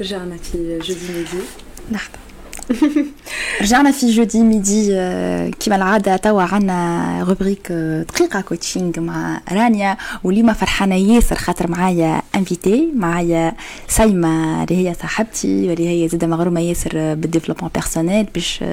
رجعنا في Jeudi Midi لحظة رجعنا في Jeudi Midi كما العادة توا عنا rubrique دقيقة coaching مع رانيا واليوم فرحانة ياسر خاطر معايا invitée معايا سايمة اللي هي صاحبتي واللي هي زادة مغرومة ياسر بال développement personnel باش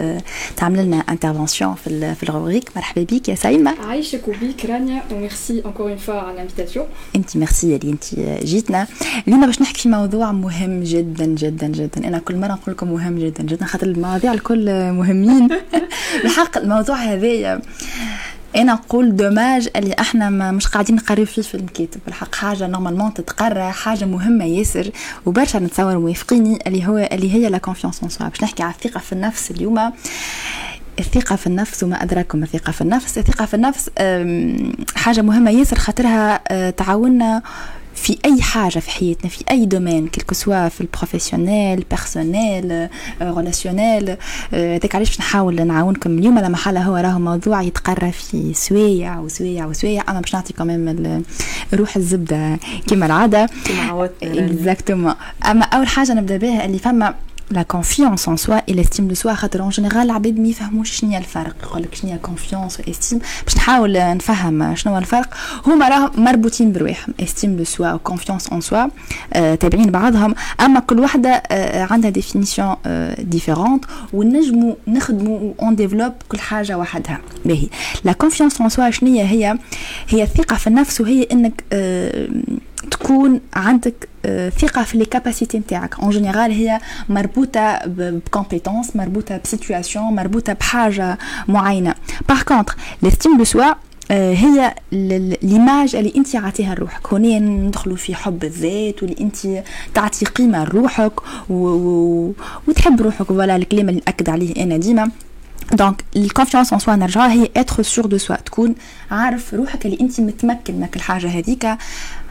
تعمل لنا intervention في في ال rubrique مرحبا بك يا سايمة. عايشك وبيك رانيا و merci encore une fois على ال invitation انت ميرسي اللي انت جيتنا. اليوم باش نحكي في موضوع مهم جدا جدا جدا. أنا كل مرة نقول لكم مهم جدا جدا خاطر المواضيع الكل مهمين. الحق الموضوع هذايا. أنا نقول dommage اللي إحنا ما مش قاعدين نقريو فيه في المكاتب الحق حاجة normalement تتقرا حاجة مهمة ياسر وبرشا نتصور موافقيني اللي هو اللي هي la confiance en soi باش نحكي على الثقة في النفس اليوم. الثقة في النفس وما أدراكم الثقة في النفس. الثقة في النفس حاجة مهمة ياسر خاطرها تعاوننا في أي حاجة في حياتنا في أي domaine quel que soit في ال professionnel personnel relationnel هذاك علاش باش نحاول نعاونكم اليوم؟ على محل هو راهو موضوع يتقرى في سويع وسويع وسويع اما باش نعطيكم روح الزبدة كما العادة. كما عودتنا exactement أما أول حاجة نبدأ بها اللي فما la confiance en soi et l'estime de soi خاطر en général العباد ما يفهموش شنو الفرق. يقول لك شنو هي confiance و estime باش نحاول نفهم شنو الفرق هما راه مربوطين برواحهم estime de soi و confiance en soi تابعين بعضهم أما كل وحدة آه عندها définition différente ونجموا نخدموا on développe كل حاجة وحدها. باهي. la confiance en soi شنو هي هي الثقة في النفس وهي إنك آه تكون عندك ثقة في les capacités نتاعك. en général هي مربوطة ب compétence مربوطة ب situation مربوطة بحاجة معينة. par contre l'estime de soi هي l'image اللي أنت عطيها لروحك. هنا ندخلوا في حب الذات واللي أنت تعطي قيمة لروحك و... و... وتحب روحك. voilà الكلام اللي نأكد عليه أنا ديما. donc ال confiance en soi نرجعها هي être sûr de soi تكون عارف روحك اللي أنت متمكن من الحاجة هذيك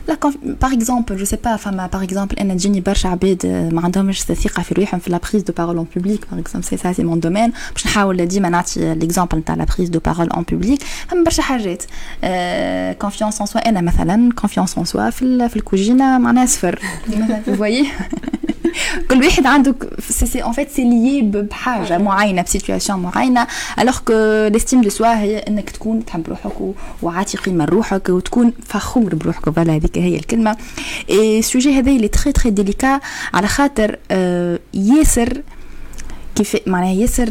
là par exemple je sais pas فما par exemple أنا تجيني برشا عباد ما عندهمش ثقة في روحهم في la prise de parole en public par exemple c'est ça c'est mon domaine باش نحاول ديما نعطي l'exemple نتاع la prise de parole en public فما برشا حاجات. confiance en soi أنا مثلا confiance en soi في, في الكوجينة معناها صفر. voyez كل واحد عنده c'est en fait c'est lié بحاجة معينة ب situation معينة. alors que l'estime de soi هي إنك تكون تحب روحك وعاطي قيمه لروحك وتكون فخور بروحك. voilà هذيك هي الكلمة. ال sujet هذا اللي très très délicat على خاطر ياسر كيف معناها ياسر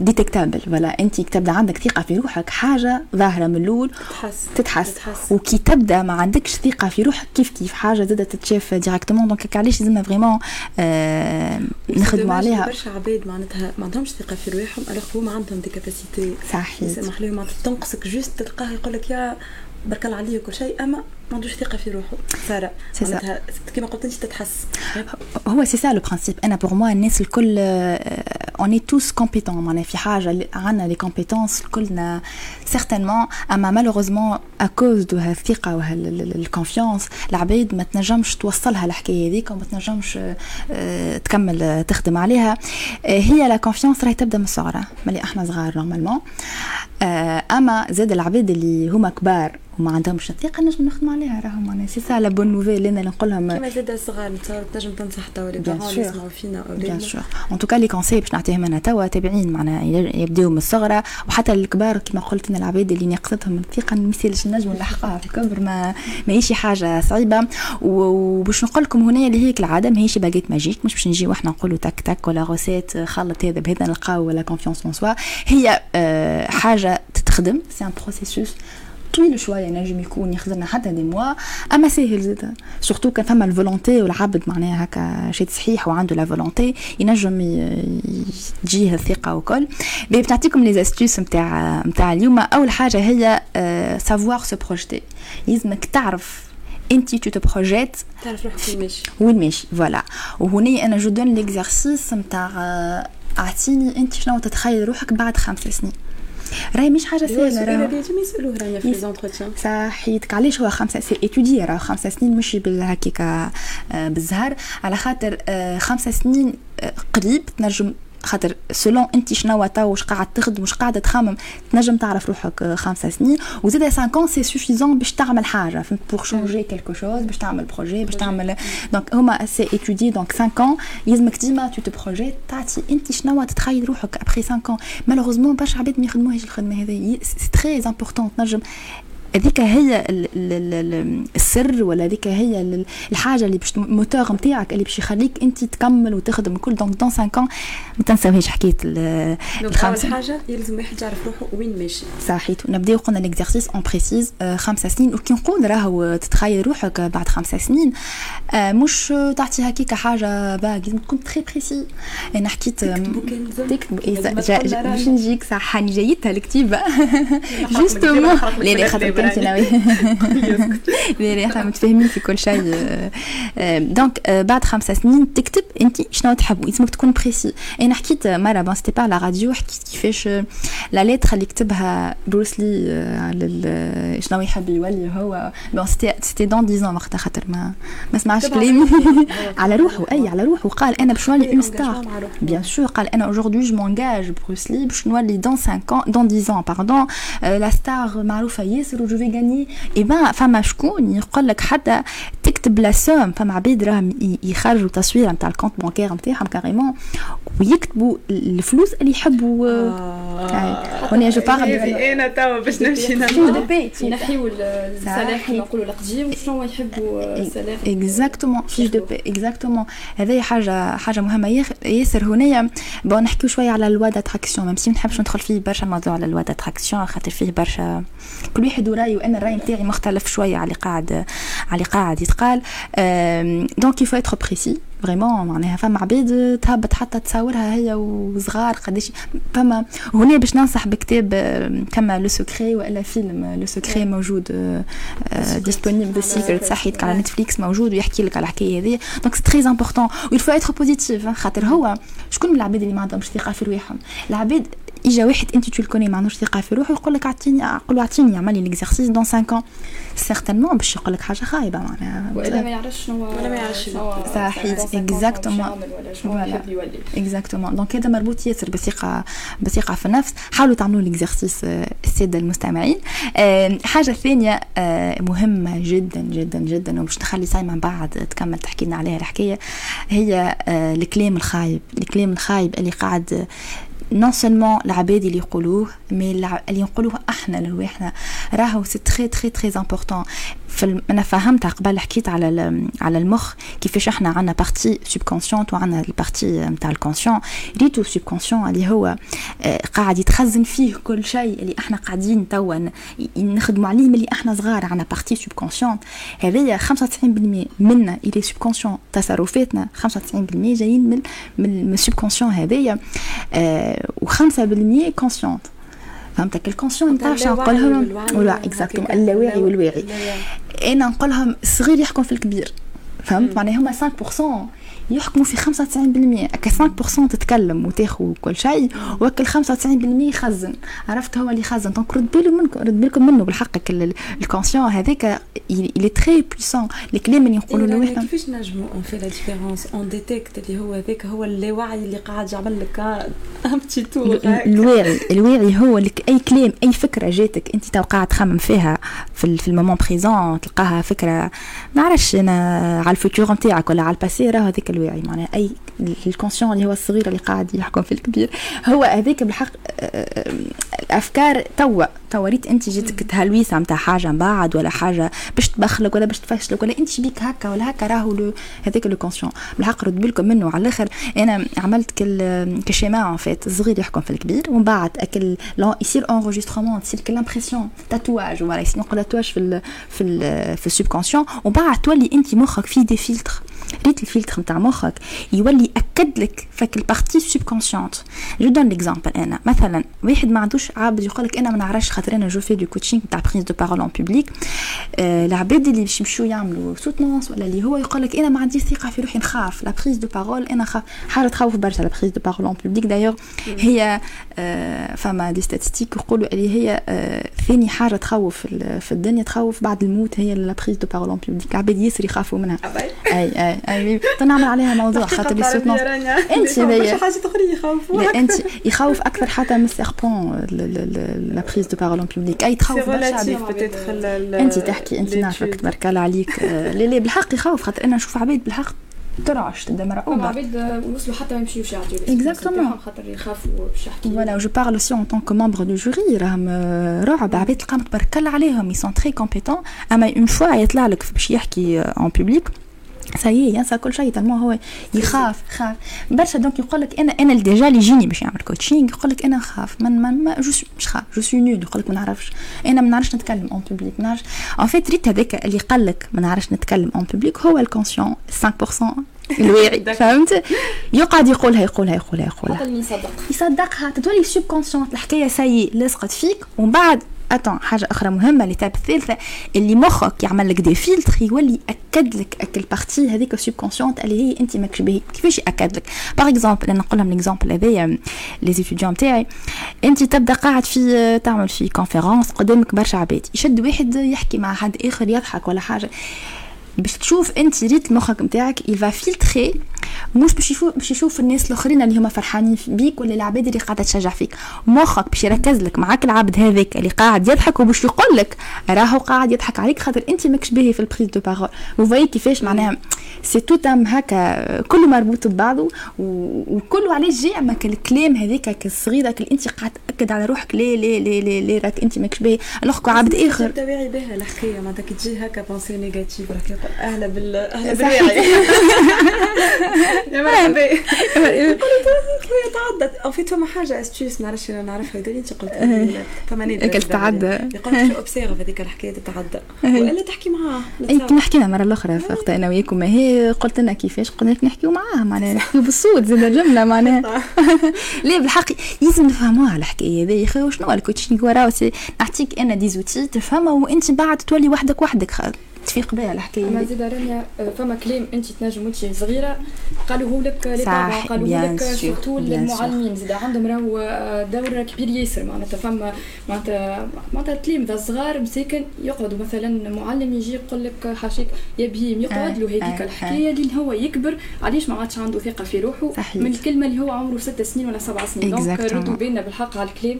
détectable voilà أنت تبدا عندك ثقة في روحك حاجة ظاهرة من الأول تتحس. تتحس, تتحس. وكي تبدأ ما عندكش ثقة في روحك كيف كيف؟ حاجة زادة تتشاف directement donc علاش لازمنا vraiment آه نخدموا عليها؟ برشا عباد معناتها ما عندهمش ثقة في رواحهم alors هما عندهم des capacités صحيح. يسمح لهم تنقصك juste تلقاه يقول لك يا برك الله عليه كل شيء أما ما عندوش ثقة في روحه. سارة معناتها كيما قلت أنت تتحس. هو c'est ça le principe أنا pour moi الناس الكل on est tous compétents معناها في حاجة عندنا les compétences كلنا certainement أما malheureusement à cause de هالثقه وهال confiance العباد ما تنجمش توصلها الحكاية هذيك وما تنجمش تكمل تخدم عليها. هي la confiance راهي تبدأ من الصغرى ملي إحنا صغار normalement أما زاد العباد اللي هما كبار وما عندهمش الثقه نجم نخدموا عليها راهم معناها c'est ça la bonne nouvelle اللي أنا نقول لهم كيما زاد الصغار تنجم تنصح توا les parents اللي يسمعوا فينا bien sûr en tout cas les conseils باش نعطيهم أنا توا تابعين معناها يبداو من الصغرى وحتى الكبار كيما قلت أنا العباد اللي ناقصتهم الثقة ما يسالش نجموا نلحقوها في الكبر ما ماهيش حاجة صعيبة. وباش نقول لكم هنا اللي كي العادة ماهيش baguette magique. مش باش نجي وإحنا نقولوا تك تك ولا recette خلط هذا بهذا نلقاو la confiance en soi هي حاجة تتخدم. c'est un processus طويل شوية ينجم يكون يخزرنا حتى des mois اما ساهل زاد surtout كان فما ال volonté والعبد معناها هكا شيء صحيح وعنده la volonté ينجم تجيه الثقه وكل باش نعطيكم les astuces نتاع نتاع اليوم اول حاجة هي savoir se projeter لازمك تعرف انت tu te projettes تعرف روحك وين ماشي وين ماشي voilà وهنا أنا je donne l'exercice نتاع اعطيني انت شنو تتخيل روحك بعد خمس سنين راهي مش حاجة سهلة راه déjà يسالوه رانيا في les entretiens صحيتك علاش هو خمسة c'est étudié راه خمسة سنين مش بالهكيكا بالزهر. على خاطر خمسة سنين قريب تنجم خاطر selon انت شنو تو واش قاعد تخدم واش قاعدة تخمم تنجم تعرف روحك خمسة سنين وزيد 5 ans c'est suffisant باش تعمل حاجة فهمت؟ pour changer quelque chose باش تعمل projet باش تعمل donc هما c'est étudié donc 5 ans يلزمك ديما tu te projettes تعطي انت شنو تتخيل روحك ابخي 5 ans. malheureusement برشا عباد ما يخدموهاش الخدمة هذه c'est très important تنجم هذيك هي السر ولا هذيك هي الحاجة اللي باش الموتور نتاعك اللي باش يخليك أنت تكمل وتخدم الكل donc dans 5 ans. ما تنساوهاش حكايه الخمسه حاجة يلزم واحد يعرف روحه وين ماشي. صحيت. نبداو قلنا l'exercice on précise خمس سنين. وكي نقول راهو تتخيل روحك بعد خمس سنين آه، مش تعطي هكيك حاجة vague لازم تكون très précis أنا حكيت تكتب باش نجيك صح. هاني جايتها الكتيبه justement. لا لا خاطر كنت ناوي لا لا إحنا متفاهمين في كل شيء donc بعد خمس سنين تكتب انت شنو تحب لازمك تكون précis أنا حكيت مره bon c'était pas على راديو حكيت كيفاش la lettre اللي كتبها بروس لي على شنو يحب يولي هو bon c'était c'était dans 10 وقتها خاطر ما ما سمعش كلامي على روحه اي على روحه قال أنا باش نولي une star bien sûr قال أنا aujourd'hui je m'engage بروس لي باش نولي dans 5 ans dans 10 ans pardon la star معروفه ياسر و je vais gagner et ben فما شكون يقول لك حتى تكتب la somme فما عباد راهم يخرجوا تصويره نتاع ال compte bancaire نتاعهم carrément ويكتبوا الفلوس اللي يحبوا هوني je pars أنا توا باش نمشي ينحيو السلاح كما نقولوا القديم وشنو يحبوا السلاح exactement fiche de paie exactement هذه حاجة حاجة مهمه ياسر هنايا bon نحكيو شوية على la loi d'attraction même si ما نحبش ندخل فيه برشا موضوع على la loi d'attraction خاطر فيه برشا كل واحد وراي وأنا الرأي نتاعي مختلف شوية على اللي قاعد على اللي قاعد يتقال donc il faut être précis vraiment معناها فما عباد تهبط حتى تصورها هي وصغار قداش. فما هنا باش ننصح بكتاب كما le secret وإلا فيلم le secret موجود disponible secret صحيت على نتفليكس موجود ويحكي لك على الحكاية هذه. donc c'est très important و il faut être positif خاطر هو شكون من العباد اللي ما عندهمش ثقة في رواحهم؟ العباد إجا واحد أنت tu le connais ما عندوش ثقة في روحه يقول لك أعطيني قول له أعطيني اعمل لي l'exercice dans 5 ans. certainement باش يقول لك حاجة خايبة معناها. ولا ما يعرفش شنو ولا ما يعرفش. صحيح exactement voilà exactement donc هذا مربوط ياسر بثقة بثقة في النفس. حاولوا تعملوا l'exercice السادة المستمعين. حاجة ثانية مهمة جدا جدا جدا ومش نخلي سايمة بعد تكمل تحكي لنا عليها الحكاية هي الكلام الخايب. الكلام الخايب اللي قاعد non seulement العباد اللي يقولوه mais اللي نقولوه إحنا لرواحنا très important أنا فهمتها قبل حكيت على على المخ كيفاش إحنا عندنا partie subconsciente وعندنا ال partie نتاع ال conscient ريت le subconscient اللي هو قاعد يتخزن فيه كل شيء اللي إحنا قاعدين توا نخدموا عليه ملي إحنا صغار عندنا partie subconsciente هذايا 95% منا le subconscient تصرفاتنا 95% جايين من من ال subconscient هذايا و5% consciente فهمتك؟ ال conscient نتاع نقول لهم ولا exactement اللاواعي والواعي. أنا نقول لهم الصغير يحكم في الكبير. فهمت؟ معناها هما 5% يحكموا في 95% هكا 5% تتكلم وتاخذ كل شيء وهكا 95% يخزن. عرفت هو اللي يخزن. donc رد بالكم منكم رد بالكم منه بالحق ال conscient هذاك est très puissant. الكلام اللي نقولوا له إحنا كيفاش نجموا on fait la différence on détecte اللي هو هذاك هو اللاوعي اللي قاعد يعمل لك un petit tour الواعي الواعي هو لك أي كلام أي فكرة جاتك أنت تو قاعد تخمم فيها في, في ال moment présent تلقاها فكرة ما نعرفش أنا على ال futur نتاعك ولا على ال passé راه هذاك الواعي معناها أي ال conscient اللي هو الصغير اللي قاعد يحكم في الكبير هو هذاك بالحق الأفكار توا توا ريت أنت جيتك تهلويسه نتاع حاجة من بعد ولا حاجة باش تبخلك ولا باش تفشلك ولا أنت بيك هكا ولا هكا راهو هذاك le conscient. بالحق رد بالكم منه على الآخر. أنا عملت كل schéma en fait الصغير يحكم في الكبير ومن بعد أكل يصير enregistrement تصير كل l'impression tatouage ولا يصير نقول tatouage في ال في ال في ال subconscient ومن بعد تولي أنت مخك فيه des filtres ريت الفلتر نتاع مخك يولي ياكد لك فك ال partie subconsciente je donne l'exemple أنا مثلا واحد ما عندوش عابد يقول لك أنا ما نعرفش خاطر أنا je fais du coaching تاع prise de parole en public العباد اللي باش يمشيو يعملوا soutenances ولا اللي هو يقول لك أنا ما عنديش ثقه في روحي نخاف la prise de parole أنا خاف حاجة تخوف برشا la prise de parole en public d'ailleurs هي فما des statistiques يقولوا اللي هي ثاني حاجة تخوف في الدنيا تخوف بعد الموت هي la prise de parole en public العباد ياسر يخافوا منها اي اي أي اي نعمل عليها موضوع خاطر les soutenances أنت حاجة أخرى؟ يخوفوك أنت؟ يخوف أكثر حتى من ال serpent la prise de parole en public أي تخوف برشا أنت تحكي أنت نعرفك تبارك الله عليك. لا لا بالحق يخوف خاطر أنا نشوف عباد بالحق ترعش تبدا مرعوبه عباد وصلوا حتى ما يمشيوش يعطيو exactement خاطر يخافوا باش يحكي voilà je parle aussi en tant que membre de jury راهم رعب. عباد تلقاهم تبارك الله عليهم. ils sont très compétents أما une fois يطلع لك باش يحكي en public ça y est ينسى كل شيء tellement هو يخاف خاف. برشا donc يقول لك أنا أنا déjà اللي يجيني باش يعمل coaching يقول لك أنا نخاف من من ما جو مش خاف je suis nul يقول لك ما نعرفش. أنا ما نعرفش نتكلم en public ما نعرفش. ان فيت ريت هذاك اللي قال لك ما نعرفش نتكلم اون بوبليك هو الكونسيون 5% الواعي فهمت؟ يقعد يقولها يقولها يقولها يقولها يصدق يصدقها تتولي سوب الحكاية سي لصقت فيك ومن بعد اتون حاجة أخرى مهمة اللي تاب الثالثه اللي مخك يعمل لك دي فيلتر يولي ياكد لك اكل بارتي هذيك سوب كونسيونت اللي هي أنت ماكش باهي كيفاش يأكد لك؟ باغ اكزومبل أنا نقول لهم ليكزومبل هذايا لي ستوديون تاعي أنت تبدأ قاعد في تعمل في conférence قدامك برشا عباد. يشد واحد يحكي مع حد آخر يضحك ولا حاجة. باش تشوف أنت ريت المخك نتاعك il va filtrer مش باش يشوف باش يشوف الناس الآخرين اللي هما فرحانين بيك ولا العباد اللي قاعدة تشجع فيك. مخك باش يركز لك معاك العبد هذاك اللي قاعد يضحك وباش يقول لك راهو قاعد يضحك عليك خاطر أنت ماكش باهي في ال prise de parole. وفاي كيفاش معناها c'est tout un هكا كله مربوط ببعضه وكله علاش جاي اما الكلام هذاك الصغير اللي أنت قاعد تأكد على روحك. لا لا لا لا, لا راك أنت ماكش باهي. alors عبد آخر. تبعي بها الحكاية معناتها كي تجي هكا pensée négative راك أهلا بال أهلا بالواعي. يا مرحبا. تعدت أو في فما حاجة astuces نعرفش نعرفها. هذول أنت قلت فما نادر تتعدى يقول observe هذيك الحكاية تتعدى. وإلا تحكي معاه. أي كي حكينا المره الأخرى وقت أنا وياكم ما هي قلت لنا كيفاش قلنا لك نحكيو معاه. معناها نحكيو بالصوت زاد الجمله معناها. لا بالحق لازم نفهموها الحكاية هذه. يا أخي شنو ال coaching وراه نعطيك أنا des outils تفهمها وأنت بعد تولي وحدك وحدك. تفيق بها الحكاية ما زيد رانيا فما كلام أنت تنجم وأنت صغيرة. قالوه لك لي قالوه لك surtout المعلمين زيد عندهم راهو دور كبير ياسر معناتها فما معناتها معناتها تلامذه صغار مساكن يقعدوا مثلا معلم يجي يقول لك حاشيك يا بهيم يقعد له هذيك الحكاية لين هو يكبر. علاش ما عادش عنده ثقة في روحه؟ من الكلمة اللي هو عمره ست سنين ولا سبع سنين. donc ردوا بالنا بالحق على الكلام.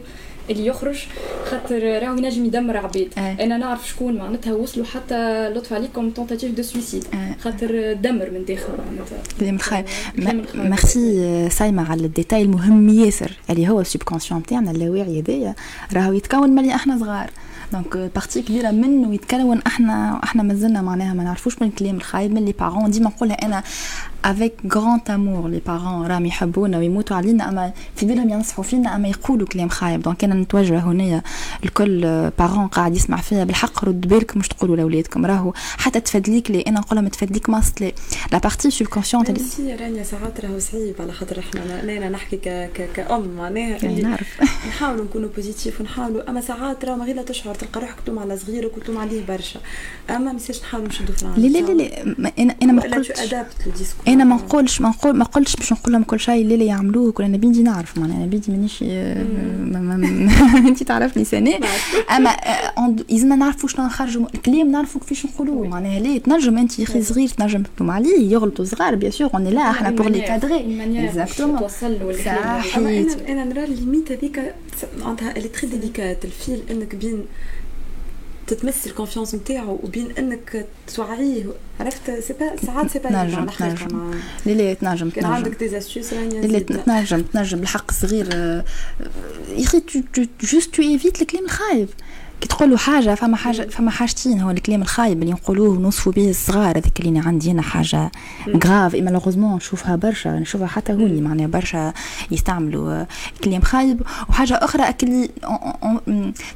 اللي يخرج خاطر راهو ينجم يدمر عباد آه. أنا نعرف شكون معناتها وصلوا حتى لطف عليكم tentatives de suicide آه. خاطر دمر من داخل معناتها. كلام الخير ميرسي سايمة على الديتاي المهم ياسر. اللي هو ال subconscient تاعنا اللاواعي هذايا راهو يتكون ملي إحنا صغار. donc partie كبيره منه يتكون إحنا إحنا مازلنا معناها ما نعرفوش من الكلام الخايب من les parents ديما نقولها أنا avec grand amour les parents راهم يحبونا ويموتوا علينا اما في بالهم ينصحوا فينا اما يقولوا كلام خايب donc أنا نتوجه هنا الكل parents قاعد يسمع فيا بالحق رد بالك مش تقولوا لاولادكم راهو حتى تفدليك لي أنا نقولها ما تفدليك ما لي la partie subconsciente اللي سي رانيا ساعات راهو صعيب على خاطر إحنا أنا نحكي ك ك كأم معناها نعرف نحاولوا نكونوا positifs ونحاولوا اما ساعات راهو غير تشعر تلقى روحك تلوم على صغيرك وتلوم عليه برشا اما ما نحاولوا نشدوا في لا لا لا أنا أنا ما قلتش أنا ما نقولش ما نقول ما قلتش باش نقول لهم كل شيء اللي يعملوه كل أنا بيدي نعرف معناها أنا بيدي مانيش انت تعرفني سنة أما إذا ما نعرفوا شنو نخرجوا الكلام نعرفوا كيفاش نقولوه معناها ليه؟ تنجم انت يا أخي صغير تنجم تلوم عليه يغلطوا صغار bien sûr on est là إحنا pour les cadrer exactement صحيح. أنا نرى ال limite هذيك معناتها اللي très délicate ال fil إنك بين تتمس ال confiance نتاعو وبين إنك توعيه. عرفت؟ sais pas ساعات سي با نجم تنجم. لا لا تنجم كان عندك des astuces لا تنجم تنجم بالحق صغير. يا أخي juste tu évites الكلام الخايب كي تقولوا حاجة فما حاجة فما حاجتين هو الكلام الخايب اللي نقولوه ونوصفوا به الصغار هذاك اللي عندي أنا حاجة grave malheureusement نشوفها برشا نشوفها حتى هوني معناها برشا يستعملوا كلام خايب. وحاجة أخرى اللي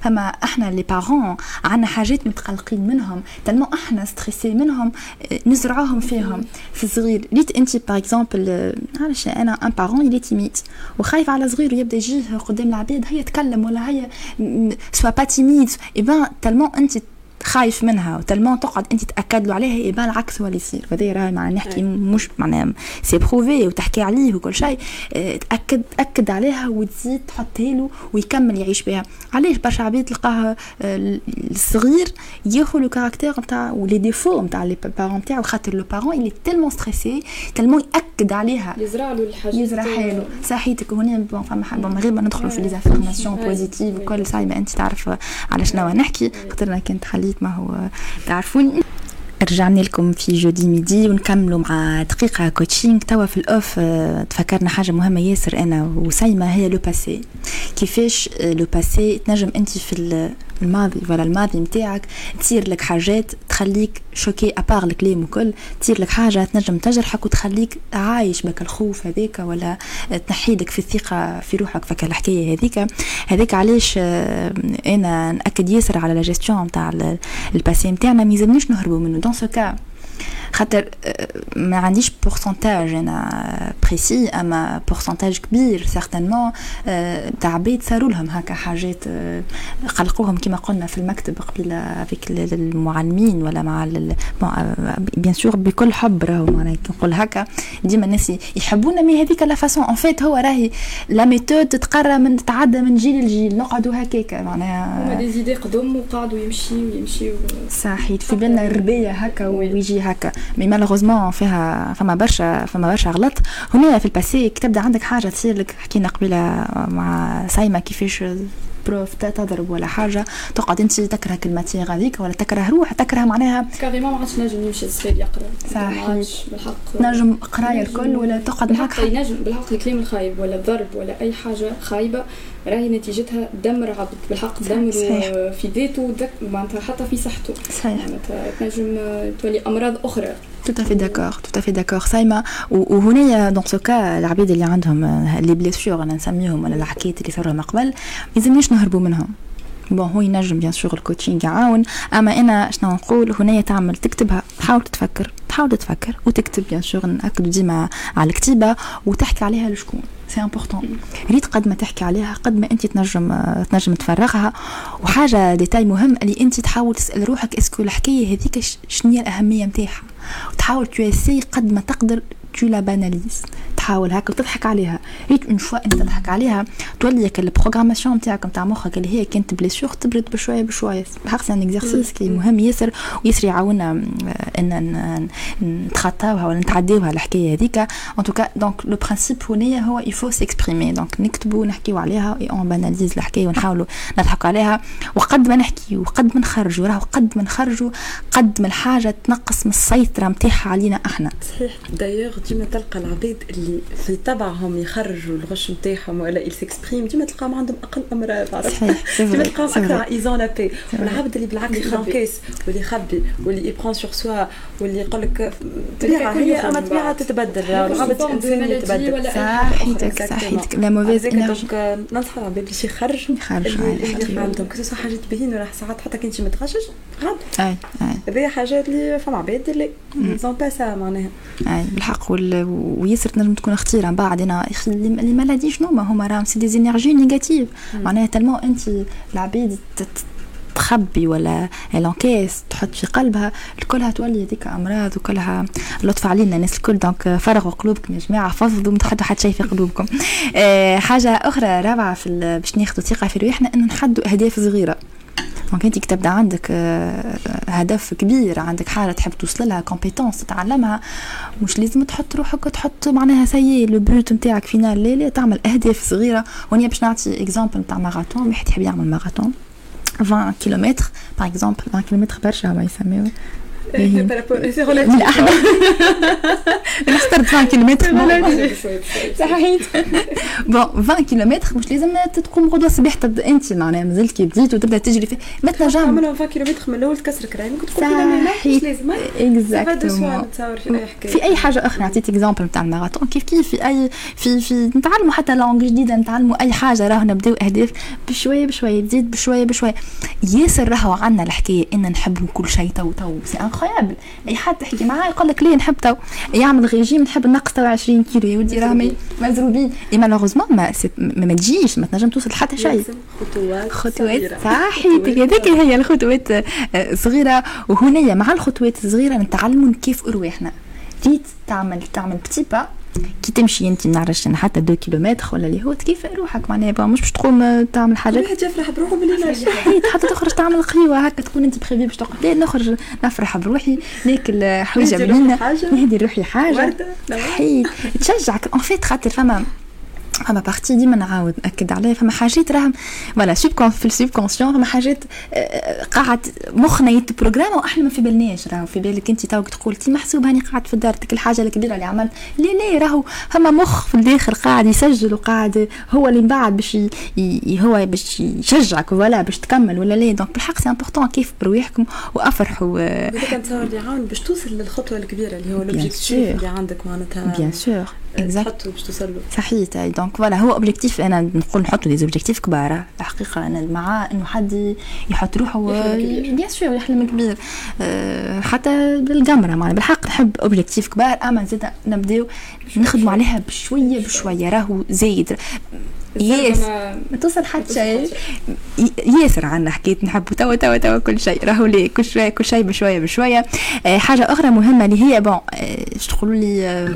فما إحنا les parents عندنا حاجات متقلقين منهم tellement إحنا stressés منهم نزرعوهم فيهم. في الصغير ريت أنت par exemple علاش أنا un parent il est timide وخايف على صغير ويبدأ يجيه قدام العباد هيا تكلم ولا هيا sois pas timide eh ben tellement انت خايف منها و tellement تقعد أنت تأكد له عليها يبان العكس هو اللي يصير. فهذا راهي معناها نحكي مش معناها c'est prouvé وتحكي عليه وكل شيء. آه، تأكد تأكد عليها وتزيد تحطها له ويكمل يعيش بها. علاش؟ برشا عباد تلقاها آه، الصغير ياخذ le caractère نتاع و les défauts نتاع les parents نتاعو خاطر le parent اللي tellement stressé tellement يأكد عليها. يزرع له الحاجات. يزرعها له صحيتك هنا فما فما غير ما ندخلوا في les affirmations positives وكل ساعه أنت تعرف على شنو نحكي. خاطر كنت خليت ما هو تعرفوني رجعنا لكم في jeudi midi ونكملوا مع دقيقة coaching توا في ال off آه، تفكرنا حاجة مهمة ياسر أنا وسيمة هي le passé. كيفاش le passé تنجم أنت في الماضي ولا الماضي نتاعك تصير لك حاجات تخليك choqué à part الكلام وكل تصير لك حاجة تنجم تجرحك وتخليك عايش بك الخوف هذيك ولا تنحيلك في الثقة في روحك. فك الحكاية هذيك. هذيك علاش آه، أنا نأكد ياسر على لا جيستيون نتاع ال passé نتاعنا. ما يلزمنيش نهربوا منه. donc ce خاطر ما عنديش pourcentage أنا précis أما pourcentage كبير certainement تاع عباد صاروا لهم هكا حاجات قلقوهم كما قلنا في المكتب قبل فيك المعلمين ولا مع bien sûr بكل حب راهو معناها نقول هكا. ديما الناس يحبونا mais هذيك la façon en fait هو راهي la méthode تتقرى من تتعدى من جيل لجيل. نقعدوا هكاك معناها. هما دي زيدي قدم وقعدوا يمشي ويمشي صحيح في بالنا الربيه هكا ويجي هكا. mais malheureusement فيها فما برشا فما برشا غلط هنا في ال passé كي تبدا عندك حاجة تصير لك حكينا قبيله مع سايمه كيفاش prof تضرب ولا حاجة تقعد انت تكره كلمتي هذيك ولا تكره روح تكره معناها carrément ما عادش نجم يمشي الصغير يقرا صحيح بالحق نجم قرايه الكل ولا تقعد معك ينجم بالحق الكلام الخايب ولا الضرب ولا اي حاجة خايبه راهي نتيجتها دمر عبد بالحق دمر في ذاته معناتها حتى في صحته صحيح معناتها تنجم تولي امراض أخرى tout à fait d'accord tout à fait d'accord. سايمة وهنا donc ce que العبيد اللي عندهم les blessures أنا نسميهم ولا الحكايات اللي صاروا من قبل ما يلزمنيش نهربوا منهم bon هو ينجم bien sûr ال coaching يعاون اما أنا شنو نقول هنا تعمل تكتبها تحاول تتفكر تحاول تفكر وتكتب bien sûr ناكدوا ديما على الكتيبه وتحكي عليها لشكون؟ c'est important ريت قد ما تحكي عليها قد ما أنت تنجم تنجم تفرغها. وحاجة détail مهم اللي أنت تحاول تسأل روحك est-ce que الحكاية هذيك شنو هي الأهمية نتاعها وتحاول تواسي قد ما تقدر tu la banalises. تحاول هكا وتضحك عليها. ريت une fois إنت تضحك عليها تولي ال programmation نتاعك نتاع مخك اللي هي كانت plusieurs تبرد بشوية بشوية. بالحق c'est un exercice qui est مهم ياسر وياسر يعاونا إن نتخطاوها ولا نتعداوها الحكاية هذيك en tout cas donc le principe هنا هو il faut s'exprimer donc نكتبوا ونحكيو عليها et on banalise الحكاية ونحاولوا نضحكوا عليها. وقد ما نحكي وقد ما نخرجوا راهو قد ما نخرجوا قد ما الحاجة تنقص من السيطرة نتاعها علينا إحنا. صحيح. دايوغ ديما تلقى العبيد اللي في طبعهم يخرجوا الغش نتاعهم ولا ي s'exprime ديما تلقاهم عندهم أقل امراض عرفت؟ ديما تلقاهم أكثر ils ont la paix والعبد اللي بالعكس يخبي. واللي يخبي. واللي يبرون sur soi واللي يقول لك طبيعة هي أما طبيعة تتبدل. العبد الإنسان يتبدل. صحيتك صحيتك la mauvaise donc ننصح العباد باش يخرجوا اللي عندهم que ce soit حاجات باهين ولا ساعات حتى كي انت متغشش أي أي. هذه حاجات اللي فما عباد اللي n'ont pas ça معناها. أي بالحق وياسر تنجم تكون من بعد. أنا les maladies شنو؟ ما هما راهم c'est des énergies négatives معناها tellement أنت العباد تخبي ولا لونكيس تحط في قلبها. الكلها تولي هذيك أمراض وكلها لطف علينا الناس الكل. donc فرغوا قلوبكم يا جماعة. فضوا ما تحطوا حتى شيء في قلوبكم. أه حاجة أخرى رابعة في باش ناخذوا ثقة في رواحنا ان نحدوا أهداف صغيرة. donc انت تبدا عندك آه، هدف كبير عندك حاجة تحب توصل لها compétence تتعلمها مش لازم تحط روحك تحط معناها c'est le but نتاعك final لا لا تعمل اهداف صغيره وني باش نعطي exemple نتاع ماراثون واحد يحب يعمل ماراثون 20 كيلومتر par exemple 20 كيلومتر برشا ما يسميوه نختار 20 كيلومتر صحيح bon 20 كيلومتر مش لازم تقوم غدوه الصباح تبدا انت معناها مازلت كي بديت وتبدا تجري فيه ما تنجم تعمل 20 كيلومتر من الأول تكسر كراين كنت تقول مش لازم exactement في اي حاجة أخرى عطيت exemple نتاع الماراثون كيف كيف في اي في في نتعلموا حتى langue جديده نتعلموا اي حاجة راهو نبداو اهداف بشويه بشويه تزيد بشويه بشويه ياسر راهو عندنا الحكاية ان نحبوا كل شيء tout tout c'est incroyable اي حد تحكي معاه يقول لك ليه نحب تو يعمل ريجيم نحب نقص تو 20 كيلو يا ولدي راهم مزروبين اي malheureusement ما, ما, تجيش ما تنجم توصل حتى شيء خطوات خطوات صحيح هذيك هي الخطوات آه، صغيره وهنا مع الخطوات الصغيره نتعلموا كيف ارواحنا جيت تعمل تعمل petit pas كي تمشي انت نعرفش حتى deux كيلومتر ولا اللي هو كيف روحك معناها مش باش تقوم تعمل حاجات واحد يفرح بروحه باللي نجح حتى تخرج تعمل قهوه هكا تكون انت privé باش لا نخرج نفرح بروحي ناكل حويجه بنينه نهدي روحي حاجة. حي تشجعك. en fait خاطر فما فما partie ديما نعاود نأكد عليها فما حاجات راهم voilà sub في ال subconscient فما حاجات آه، قاعد مخنا يت programma وأحنا ما في بالناش راهو. في بالك أنت توك تقول تي محسوب هاني قاعد في دارتك الحاجة الكبيرة اللي عملت لا لا راهو فما مخ في الداخل قاعد يسجل وقاعد هو اللي من بعد باش هو باش يشجعك ولا باش تكمل ولا لا. donc بالحق c'est important كيف رواحكم وأفرحوا هذاك نتصور اللي يعاون باش توصل للخطوة الكبيرة اللي هو l'objectif اللي عندك معناتها. bien sûr exact باش توصل له. صحيح donc voilà هو objectif أنا نقول نحط les objectifs كبار. الحقيقة أنا مع إنه حد يحط روحه bien sûr يحلم كبير أه حتى بالقمره معناها بالحق نحب objectif كبار. أما زيد نبداو نخدموا عليها بشوية بشوية راهو زايد. ياس ما توصل حتى شيء. ياسر عنا حكايه نحبوا توا توا توا كل شيء. راهو لي كل شوية كل شيء بشويه بشوية. آه حاجة أخرى مهمة اللي هي bon آه تقولوا لي آه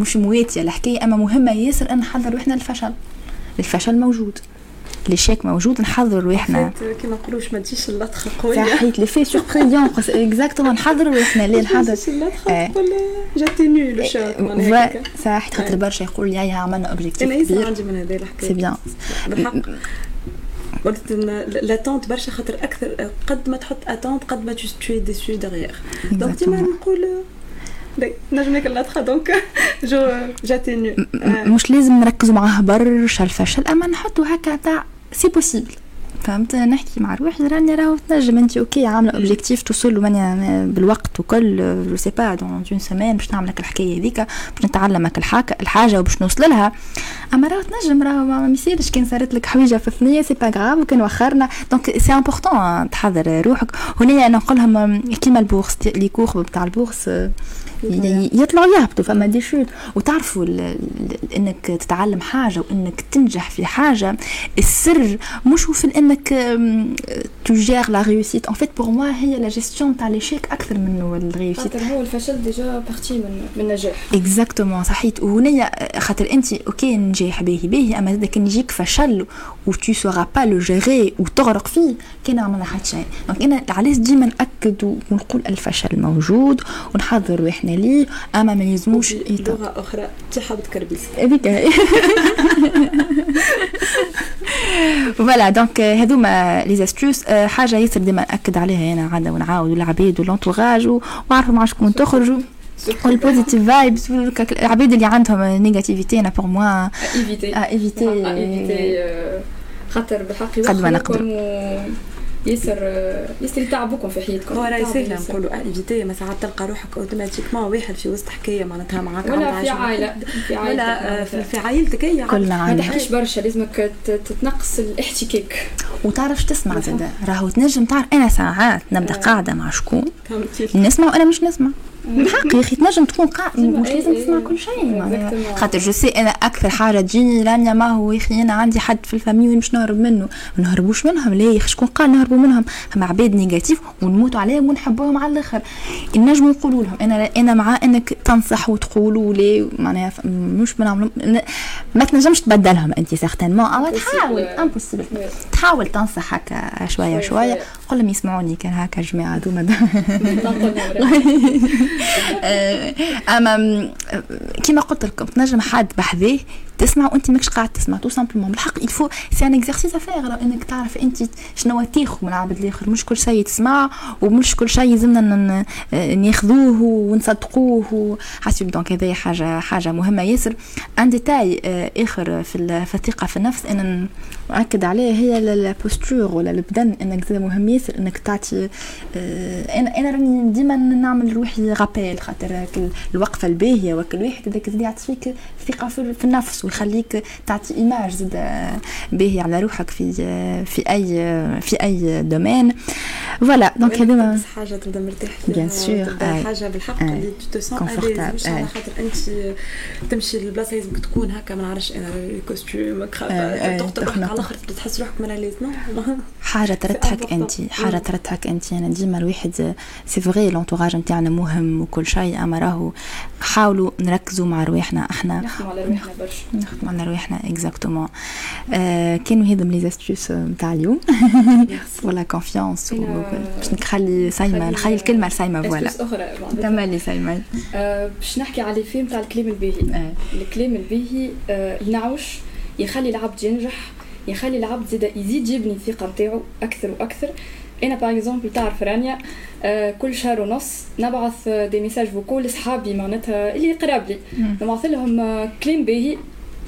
مش مواتية الحكاية أما مهمة ياسر أن نحضر روحنا الفشل. الفشل موجود. l'échec موجود نحضر رواحنا كيما نقولوش ما تجيش اللطخه قويه صحيت لي في surprise exactement نحضر رواحنا ليه نحضر اللطخه تقول جاتي نول choc صحيت خاطر برشا يقول لي عملنا objectif أنا ياسر عندي من هذا الحكاية c'est bien بالحق قلت l'attente برشا خاطر أكثر قد ما تحط attente قد ما tout déçu derrière donc ديما نقول نجم ناكل لاطخه دونك جو جاتي نول مش لازم نركزوا معاه برشا الفشل أما نحطوا هكا تاع c'est possible فهمت؟ نحكي مع روحي راني راهو تنجم انت okay عاملة objectif توصل ماني بالوقت وكل جو c'est pas dans une semaine باش نعمل لك الحكاية هذيك باش نتعلمك الحاجة الحاجة وباش نوصل لها. أما راهو تنجم راهو ما يصيرش كان صارت لك حويجة في الثنيه c'est pas grave وكان وخرنا donc c'est important تحضر روحك. هنا أنا نقول لهم كيما ال bourse les cours بتاع ال bourse يطلعوا يهبطوا فما des chutes وتعرفوا إنك تتعلم حاجة وإنك تنجح في حاجة السر مش في إنك ت gère la réussite en fait pour moi هي la gestion تاع l'échec أكثر منه ال réussite خاطر هو الفشل déjà partie من من النجاح. exactement صحيت. وهنا خاطر انت okay نجاح باهي باهي أما إذا كان يجيك فشل و tu sauras pas le gérer وتغرق فيه كان عملنا حتى شيء donc أنا علاش ديما نأكد ونقول الفشل موجود ونحضر روحنا ليه أما ما يلزموش لغة أخرى. تحب تكربيس هذيك voilà donc هذوما les astuces حاجة ياسر ديما نأكد عليها. أنا عاده ونعاود العبيد وال entourage وعارفة مع شكون تخرجوا وال positive vibes العبيد اللي عندهم négativité أنا pour moi éviter éviter خاطر بالحق قد ما نقدر. ياسر ياسر يتعبوكم في حياتكم. هو راهي سهله نقولوا éviter ما ساعات تلقى روحك automatiquement واحد في وسط حكاية معناتها معاك ولا في عائلة في عائلتك ولا في عائلتك هي كلنا ما تحكيش برشا لازمك تتنقص الاحتكاك. وتعرف تسمع زاد راهو تنجم تعرف. أنا ساعات نبدأ قاعدة مع شكون؟ نسمع وأنا مش نسمع. بالحق يا أخي تنجم تكون قاعد مش لازم تسمع كل شيء. خاطر je sais أنا أكثر حاجة تجيني رانيا ما هو يا أخي أنا عندي حد في ال famille مش نهرب منه. ما نهربوش منهم ليه يا أخي شكون قال نهربوا منهم؟ هم عباد négatifs ونموتوا عليهم ونحبوهم على الآخر. نجموا نقولوا لهم أنا أنا مع أنك تنصح وتقولوا لي معناها مش بنعمل ما تنجمش تبدلهم أنت certainement أو تحاول impossible تحاول تنصح هكا شوية. شوية. قول لهم يسمعوني كان هكا جماعة دوما اما كيما قلت لكم تنجم حد بحذاه تسمع وانت ماكش قاعد تسمع tout simplement بالحق il faut c'est un exercice à faire إنك تعرف أنت شنو تاخذ من العبد الآخر. مش كل شيء تسمع ومش كل شيء لازمنا ناخذوه ونصدقوه. حسب donc هذه حاجة حاجة مهمة. ياسر un détail آخر في الثقة في النفس ان نأكد عليه هي ال posture ولا البدن إنك زي مهم. ياسر إنك تعطي أنا أنا راني ديما نعمل روحي rappel خاطر الوقفة الباهية روحك الواحد هذاك زاد يعطي فيك ثقه في النفس. ويخليك تعطي image زاد باهي على روحك في في أي في أي domaine voilà donc هذوما حاجة تبدا مرتاح فيها bien sûr حاجة بالحق اللي tu sens مش على خاطر أنت تمشي للبلاصه لازمك تكون هكا ما نعرفش أنا costume cravate تخطر روحك على الآخر تحس روحك mal à l'aise حاجة ترتحك أنت حاجة ترتحك أنت. أنا ديما الواحد c'est vrai l'entourage نتاعنا مهم وكل شيء أما راهو حاولوا نركزوا مع رواحنا إحنا نخدموا على رواحنا برشا. نخدموا على رواحنا exactement آه كانوا هذم les astuces نتاع اليوم. و la confiance باش نخلي سايمه نخلي الكلمة لسايمه voilà تملي سايمة. باش نحكي على الفيلم تاع الكلام الباهي الكلام الباهي ينعوش يخلي العبد ينجح يخلي العبد زاد يزيد يبني الثقة نتاعو أكثر وأكثر. أنا par exemple تعرف رانيا آه كل شهر ونص نبعث des messages vocaux لصحابي معناتها اللي قراب لي. نبعث لهم كلام باهي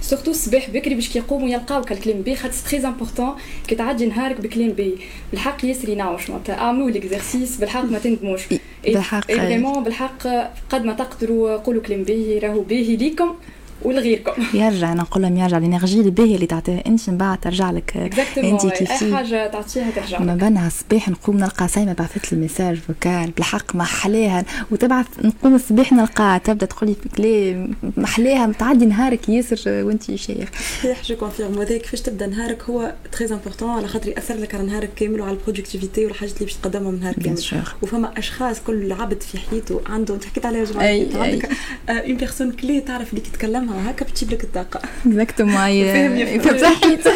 surtout الصباح بكري باش كيقوموا يلقاوك الكلام باهي خاطر très important كي تعدي نهارك بكلام باهي بالحق ياسر ينعوش معناتها اعملوا l'exercice بالحق ما تندموش. بالحق vraiment بالحق. قد ما تقدروا قولوا كلام باهي راهو باهي ليكم. ولغيركم يرجع نقول لهم يرجع ال énergie الباهيه اللي تعطيها انت من بعد ترجع لك انت كيف اي حاجة تعطيها ترجع ما بنها الصباح نقوم نلقى سايمه بعثت لي message vocal بالحق ما حلاها وتبعث نقوم الصباح نلقاها تبدا تقول لي في كلام محلاها تعدي نهارك ياسر وانت شيخ صحيح je confirme وهذا كيفاش تبدا نهارك هو très important على خاطر يأثر لك على نهارك كامل وعلى ال productivité والحاجات اللي باش تقدمهم نهار كامل وفما اشخاص كل عبد في حياته عنده انت حكيت عليها جماعة عندك une personne كلي تعرف اللي كي تكلمها هكا بتجيب لك الطاقة. exactement فتحيت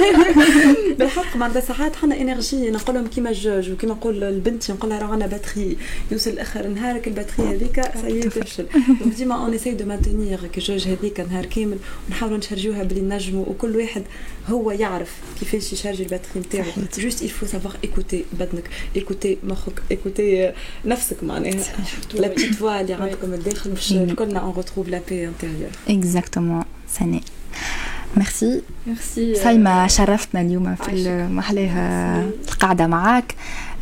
بالحق معناتها ساعات حنا énergie نقول لهم كيما ال jauge وكيما نقول لبنتي نقول لها راه عندنا batterie يوصل اخر نهارك ال batterie هذيك سي تفشل. donc ديما on essaie de maintenir ال jauge هذيك نهار كامل ونحاولوا نشرجوها بلي نجموا وكل واحد هو يعرف كيفاش يشارجي ال batterie نتاعو. juste il faut savoir écouter بدنك écouter مخك écouter نفسك معناها. la petite voix اللي عندكم الداخل باش كلنا on retrouve la paix intérieure exactement سنة merci merci سايمة شرفتنا اليوم في محلاها القعدة معاك.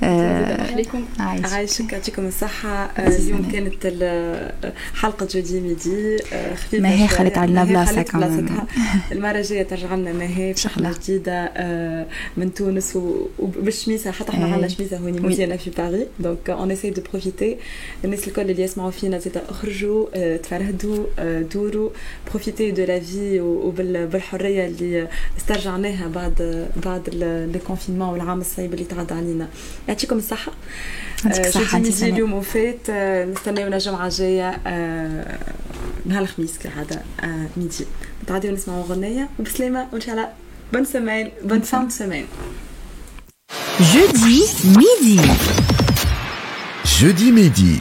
عليكم. عايشك يعطيكم الصحة. اليوم كانت حلقة jeudi midi خفيفة ما هي خلت عندنا بلاصة كمان. المرة الجاية ترجع لنا ما هي؟ بشحنة جديدة من تونس وبالشميسة حتى إحنا عندنا شميسة هوني. مزيانة في باريس. donc on essaie de profiter الناس الكل اللي يسمعوا فينا زيد أخرجوا تفرهدوا دوروا. profitez de la vie وبالحرية اللي استرجعناها بعد بعد ال confinement والعام الصعيب اللي تعدى علينا. يعطيكم الصحة. يعطيك الصحة انت اليوم وفات نستناونا الجمعة الجاية نهار الخميس كالعادة midi. نتعديو نسمعوا غنية وبسلامة وإن شاء الله بون سمان بون فان سمان Jeudi midi. Jeudi midi.